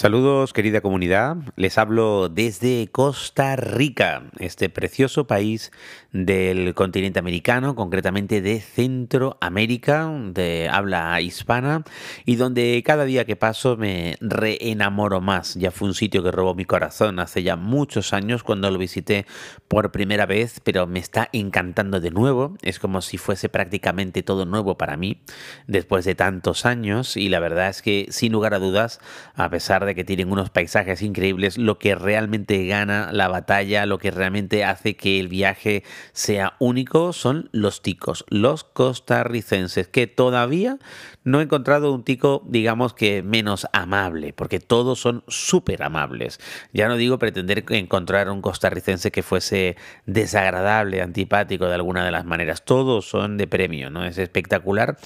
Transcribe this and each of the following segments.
Saludos querida comunidad, les hablo desde Costa Rica, este precioso país del continente americano, concretamente de Centroamérica, de habla hispana, y donde cada día que paso me reenamoro más. Ya fue un sitio que robó mi corazón hace ya muchos años cuando lo visité por primera vez, pero me está encantando de nuevo, es como si fuese prácticamente todo nuevo para mí, después de tantos años, y la verdad es que sin lugar a dudas, a pesar de que tienen unos paisajes increíbles, lo que realmente gana la batalla, lo que realmente hace que el viaje sea único son los ticos, los costarricenses, que todavía no he encontrado un tico, digamos que menos amable, porque todos son súper amables. Ya no digo pretender encontrar un costarricense que fuese desagradable, antipático de alguna de las maneras. Todos son de premio, ¿no? Es espectacular.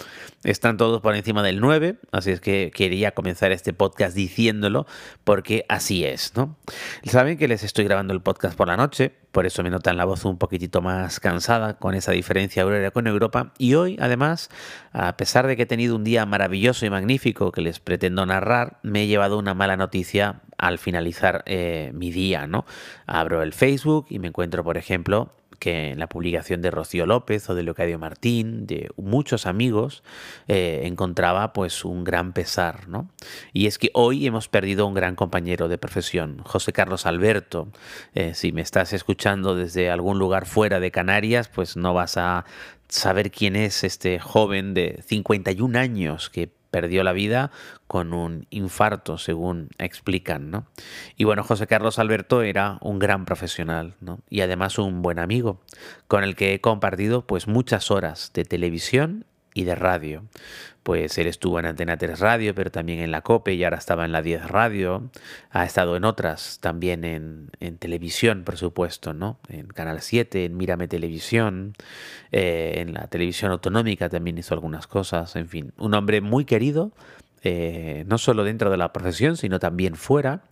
Están todos por encima del 9, así es que quería comenzar este podcast diciéndolo, porque así es, ¿no? Saben que les estoy grabando el podcast por la noche, por eso me notan la voz un poquitito más cansada con esa diferencia horaria con Europa. Y hoy, además, a pesar de que he tenido un día maravilloso y magnífico que les pretendo narrar, me he llevado una mala noticia al finalizar eh, mi día, ¿no? Abro el Facebook y me encuentro, por ejemplo, que en la publicación de Rocío López o de Leocadio Martín, de muchos amigos, eh, encontraba pues un gran pesar, ¿no? Y es que hoy hemos perdido un gran compañero de profesión, José Carlos Alberto. Eh, si me estás escuchando desde algún lugar fuera de Canarias, pues no vas a saber quién es este joven de 51 años que perdió la vida con un infarto, según explican, ¿no? Y bueno, José Carlos Alberto era un gran profesional, ¿no? Y además un buen amigo, con el que he compartido pues muchas horas de televisión y de radio pues él estuvo en Antena 3 Radio, pero también en la COPE y ahora estaba en la 10 Radio. Ha estado en otras, también en, televisión, por supuesto, ¿no? En Canal 7, en Mírame Televisión, eh, en la televisión autonómica también hizo algunas cosas, en fin. Un hombre muy querido, eh, no solo dentro de la profesión, sino también fuera,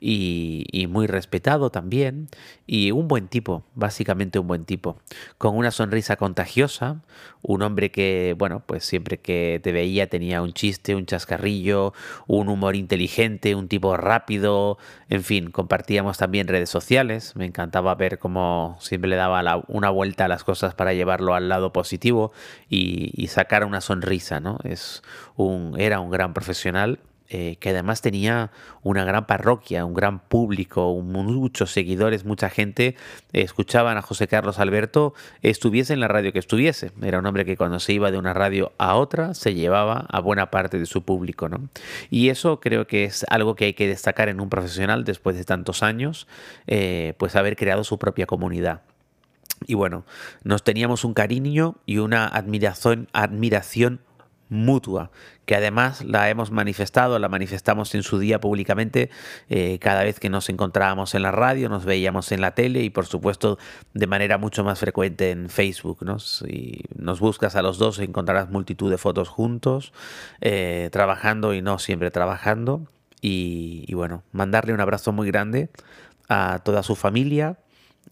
y, muy respetado también, y un buen tipo, básicamente un buen tipo, con una sonrisa contagiosa, un hombre que, bueno, pues siempre que te veía tenía un chiste, un chascarrillo, un humor inteligente, un tipo rápido, en fin, compartíamos también redes sociales, me encantaba ver cómo siempre le daba una vuelta a las cosas para llevarlo al lado positivo y, y sacar una sonrisa, ¿no? Es un, era un gran profesional eh, que además tenía una gran parroquia, un gran público, muchos seguidores, mucha gente escuchaban a José Carlos Alberto, estuviese en la radio que estuviese. Era un hombre que cuando se iba de una radio a otra se llevaba a buena parte de su público. ¿no? Y eso creo que es algo que hay que destacar en un profesional después de tantos años, eh, pues haber creado su propia comunidad. Y bueno, nos teníamos un cariño y una admiración, admiración mutua, que además la hemos manifestado, la manifestamos en su día públicamente eh, cada vez que nos encontrábamos en la radio, nos veíamos en la tele y por supuesto de manera mucho más frecuente en Facebook. ¿no? Si nos buscas a los dos encontrarás multitud de fotos juntos, eh, trabajando y no siempre trabajando. Y, bueno, mandarle un abrazo muy grande a toda su familia.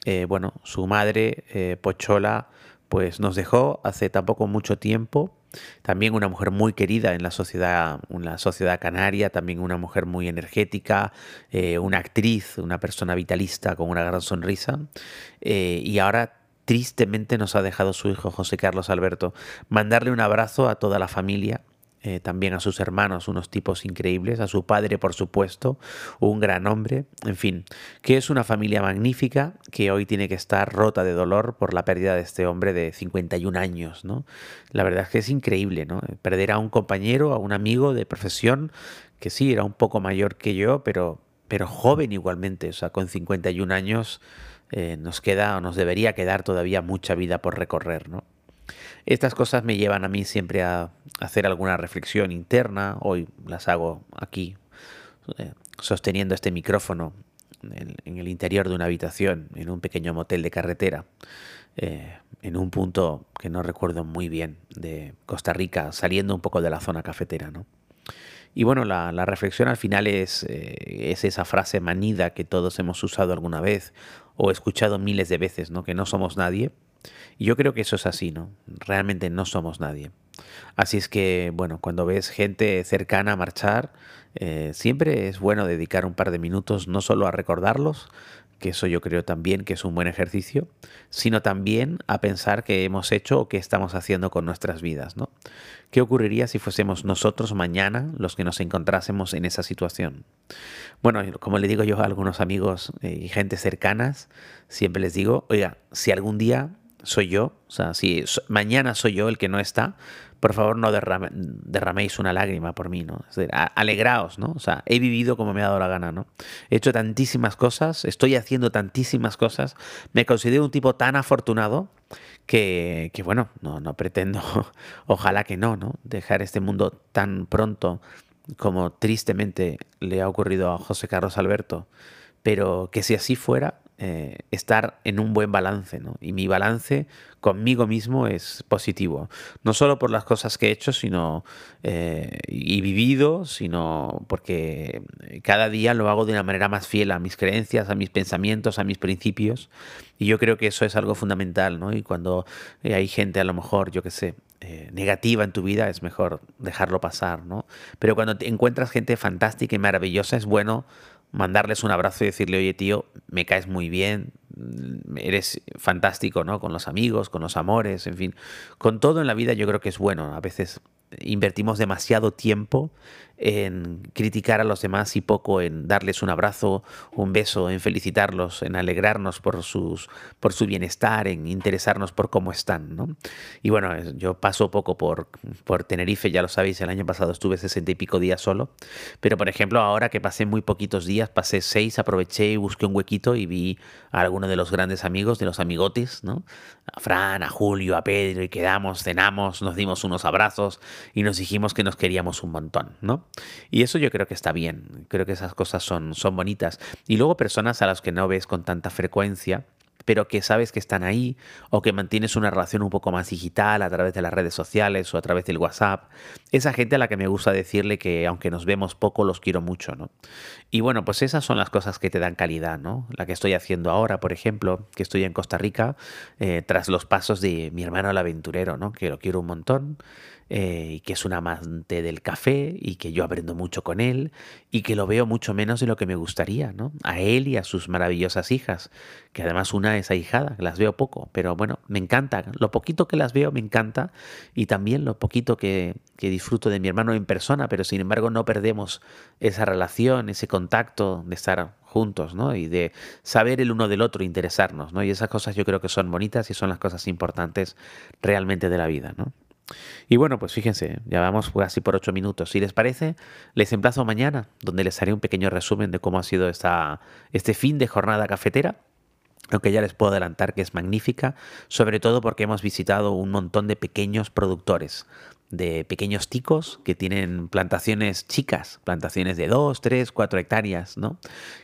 Eh, bueno, su madre, Pochola, pues nos dejó hace tampoco mucho tiempo también una mujer muy querida en la sociedad, una sociedad canaria, también una mujer muy energética, eh, una actriz, una persona vitalista con una gran sonrisa. Eh, y ahora tristemente nos ha dejado su hijo José Carlos Alberto. Mandarle un abrazo a toda la familia eh, también a sus hermanos, unos tipos increíbles, a su padre, por supuesto, un gran hombre, en fin, que es una familia magnífica que hoy tiene que estar rota de dolor por la pérdida de este hombre de 51 años, ¿no? La verdad es que es increíble, ¿no? Perder a un compañero, a un amigo de profesión, que sí, era un poco mayor que yo, pero, pero joven igualmente, o sea, con 51 años eh, nos queda o nos debería quedar todavía mucha vida por recorrer, ¿no? Estas cosas me llevan a mí siempre a hacer alguna reflexión interna. Hoy las hago aquí, eh, sosteniendo este micrófono en, el interior de una habitación, en un pequeño motel de carretera, eh, en un punto que no recuerdo muy bien de Costa Rica, saliendo un poco de la zona cafetera. ¿no? Y bueno, la, reflexión al final es, eh, es esa frase manida que todos hemos usado alguna vez o escuchado miles de veces, ¿no? Que no somos nadie. Y yo creo que eso es así, ¿no? Realmente no somos nadie. Así es que, bueno, cuando ves gente cercana a marchar, eh, siempre es bueno dedicar un par de minutos no solo a recordarlos, que eso yo creo también que es un buen ejercicio, sino también a pensar qué hemos hecho o qué estamos haciendo con nuestras vidas, ¿no? ¿Qué ocurriría si fuésemos nosotros mañana los que nos encontrásemos en esa situación? Bueno, como le digo yo a algunos amigos eh, y gente cercanas, siempre les digo, oiga, si algún día soy yo, o sea, si mañana soy yo el que no está, por favor no derraméis una lágrima por mí, ¿no? alegraos, ¿no? O sea, he vivido como me ha dado la gana, ¿no? He hecho tantísimas cosas, estoy haciendo tantísimas cosas, me considero un tipo tan afortunado que, que bueno, no, no pretendo, ojalá que no, ¿no? Dejar este mundo tan pronto como tristemente le ha ocurrido a José Carlos Alberto, pero que si así fuera, eh, estar en un buen balance, ¿no? Y mi balance conmigo mismo es positivo. No solo por las cosas que he hecho sino, eh, y vivido, sino porque cada día lo hago de una manera más fiel a mis creencias, a mis pensamientos, a mis principios. Y yo creo que eso es algo fundamental, ¿no? Y cuando hay gente a lo mejor, yo qué sé, eh, negativa en tu vida, es mejor dejarlo pasar, ¿no? Pero cuando encuentras gente fantástica y maravillosa, es bueno mandarles un abrazo y decirle, oye tío, me caes muy bien, eres fantástico, ¿no? Con los amigos, con los amores, en fin. Con todo en la vida yo creo que es bueno. A veces invertimos demasiado tiempo en criticar a los demás y poco en darles un abrazo, un beso, en felicitarlos, en alegrarnos por, sus, por su bienestar, en interesarnos por cómo están. ¿no? Y bueno, yo paso poco por, por Tenerife, ya lo sabéis, el año pasado estuve sesenta y pico días solo, pero por ejemplo ahora que pasé muy poquitos días, pasé seis, aproveché y busqué un huequito y vi a alguno de los grandes amigos, de los amigotes, ¿no? a Fran, a Julio, a Pedro, y quedamos, cenamos, nos dimos unos abrazos y nos dijimos que nos queríamos un montón, ¿no? Y eso yo creo que está bien, creo que esas cosas son, son bonitas. Y luego personas a las que no ves con tanta frecuencia, pero que sabes que están ahí o que mantienes una relación un poco más digital a través de las redes sociales o a través del WhatsApp. Esa gente a la que me gusta decirle que aunque nos vemos poco, los quiero mucho, ¿no? Y bueno, pues esas son las cosas que te dan calidad, ¿no? La que estoy haciendo ahora, por ejemplo, que estoy en Costa Rica, eh, tras los pasos de mi hermano el aventurero, ¿no? Que lo quiero un montón eh, que es un amante del café y que yo aprendo mucho con él y que lo veo mucho menos de lo que me gustaría, ¿no? A él y a sus maravillosas hijas, que además una es ahijada, las veo poco, pero bueno, me encanta, lo poquito que las veo me encanta y también lo poquito que, que disfruto de mi hermano en persona, pero sin embargo no perdemos esa relación, ese contacto de estar juntos, ¿no? Y de saber el uno del otro, interesarnos, ¿no? Y esas cosas yo creo que son bonitas y son las cosas importantes realmente de la vida, ¿no? Y bueno, pues fíjense, ya vamos así por ocho minutos. Si les parece, les emplazo mañana, donde les haré un pequeño resumen de cómo ha sido esta, este fin de jornada cafetera aunque ya les puedo adelantar que es magnífica, sobre todo porque hemos visitado un montón de pequeños productores, de pequeños ticos que tienen plantaciones chicas, plantaciones de 2, 3, 4 hectáreas, ¿no?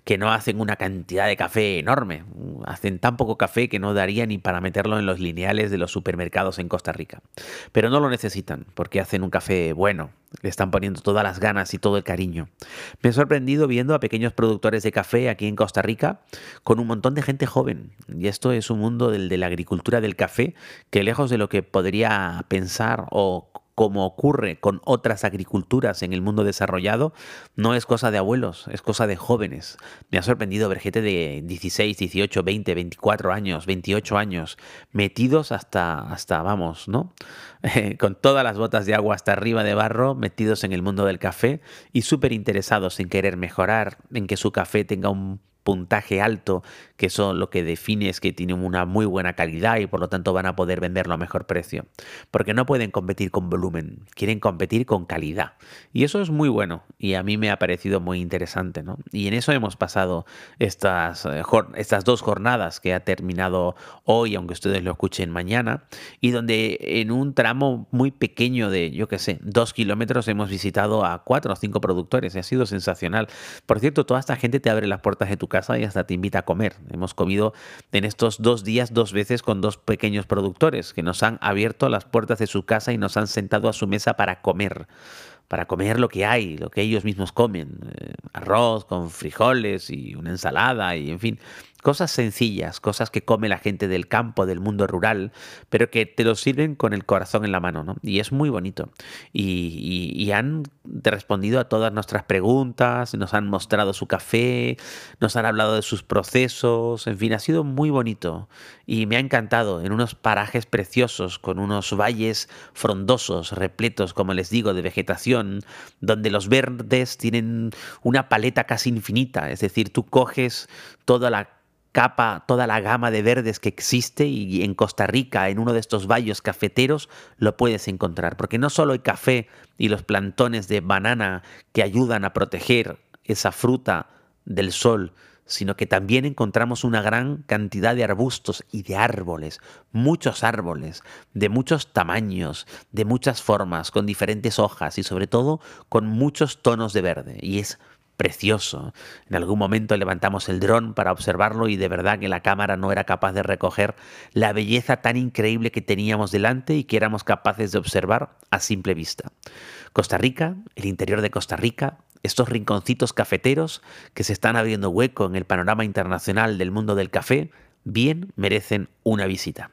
Que no hacen una cantidad de café enorme, hacen tan poco café que no daría ni para meterlo en los lineales de los supermercados en Costa Rica. Pero no lo necesitan porque hacen un café bueno, le están poniendo todas las ganas y todo el cariño. Me he sorprendido viendo a pequeños productores de café aquí en Costa Rica con un montón de gente joven. Y esto es un mundo de la agricultura del café que lejos de lo que podría pensar o como ocurre con otras agriculturas en el mundo desarrollado, no es cosa de abuelos, es cosa de jóvenes. Me ha sorprendido ver gente de 16, 18, 20, 24 años, 28 años, metidos hasta, hasta vamos, ¿no? con todas las botas de agua hasta arriba de barro, metidos en el mundo del café y súper interesados en querer mejorar, en que su café tenga un puntaje alto, que eso lo que define es que tienen una muy buena calidad y por lo tanto van a poder venderlo a mejor precio. Porque no pueden competir con volumen, quieren competir con calidad. Y eso es muy bueno y a mí me ha parecido muy interesante. ¿no? Y en eso hemos pasado estas, eh, estas dos jornadas que ha terminado hoy, aunque ustedes lo escuchen mañana, y donde en un tramo muy pequeño de, yo qué sé, dos kilómetros hemos visitado a cuatro o cinco productores ha sido sensacional. Por cierto, toda esta gente te abre las puertas de tu casa y hasta te invita a comer. Hemos comido en estos dos días dos veces con dos pequeños productores que nos han abierto las puertas de su casa y nos han sentado a su mesa para comer. para comer lo que hay, lo que ellos mismos comen, eh, arroz con frijoles y una ensalada y en fin, Cosas sencillas, cosas que come la gente del campo, del mundo rural, pero que te lo sirven con el corazón en la mano, ¿no? Y es muy bonito. Y, han respondido a todas nuestras preguntas, nos han mostrado su café, nos han hablado de sus procesos, en fin, ha sido muy bonito. Y me ha encantado en unos parajes preciosos, con unos valles frondosos, repletos, como les digo, de vegetación, donde los verdes tienen una paleta casi infinita, es decir, tú coges toda la capa toda la gama de verdes que existe y en Costa Rica, en uno de estos valles cafeteros, lo puedes encontrar. Porque no solo hay café y los plantones de banana que ayudan a proteger esa fruta del sol, sino que también encontramos una gran cantidad de arbustos y de árboles, muchos árboles, de muchos tamaños, de muchas formas, con diferentes hojas y sobre todo con muchos tonos de verde. Y es precioso. En algún momento levantamos el dron para observarlo y de verdad que la cámara no era capaz de recoger la belleza tan increíble que teníamos delante y que éramos capaces de observar a simple vista. Costa Rica, el interior de Costa Rica, estos rinconcitos cafeteros que se están abriendo hueco en el panorama internacional del mundo del café, bien merecen una visita.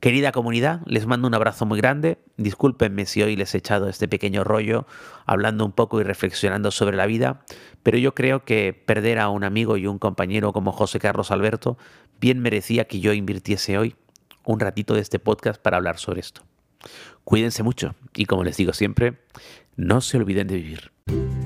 Querida comunidad, les mando un abrazo muy grande. Discúlpenme si hoy les he echado este pequeño rollo hablando un poco y reflexionando sobre la vida, pero yo creo que perder a un amigo y un compañero como José Carlos Alberto bien merecía que yo invirtiese hoy un ratito de este podcast para hablar sobre esto. Cuídense mucho y como les digo siempre, no se olviden de vivir.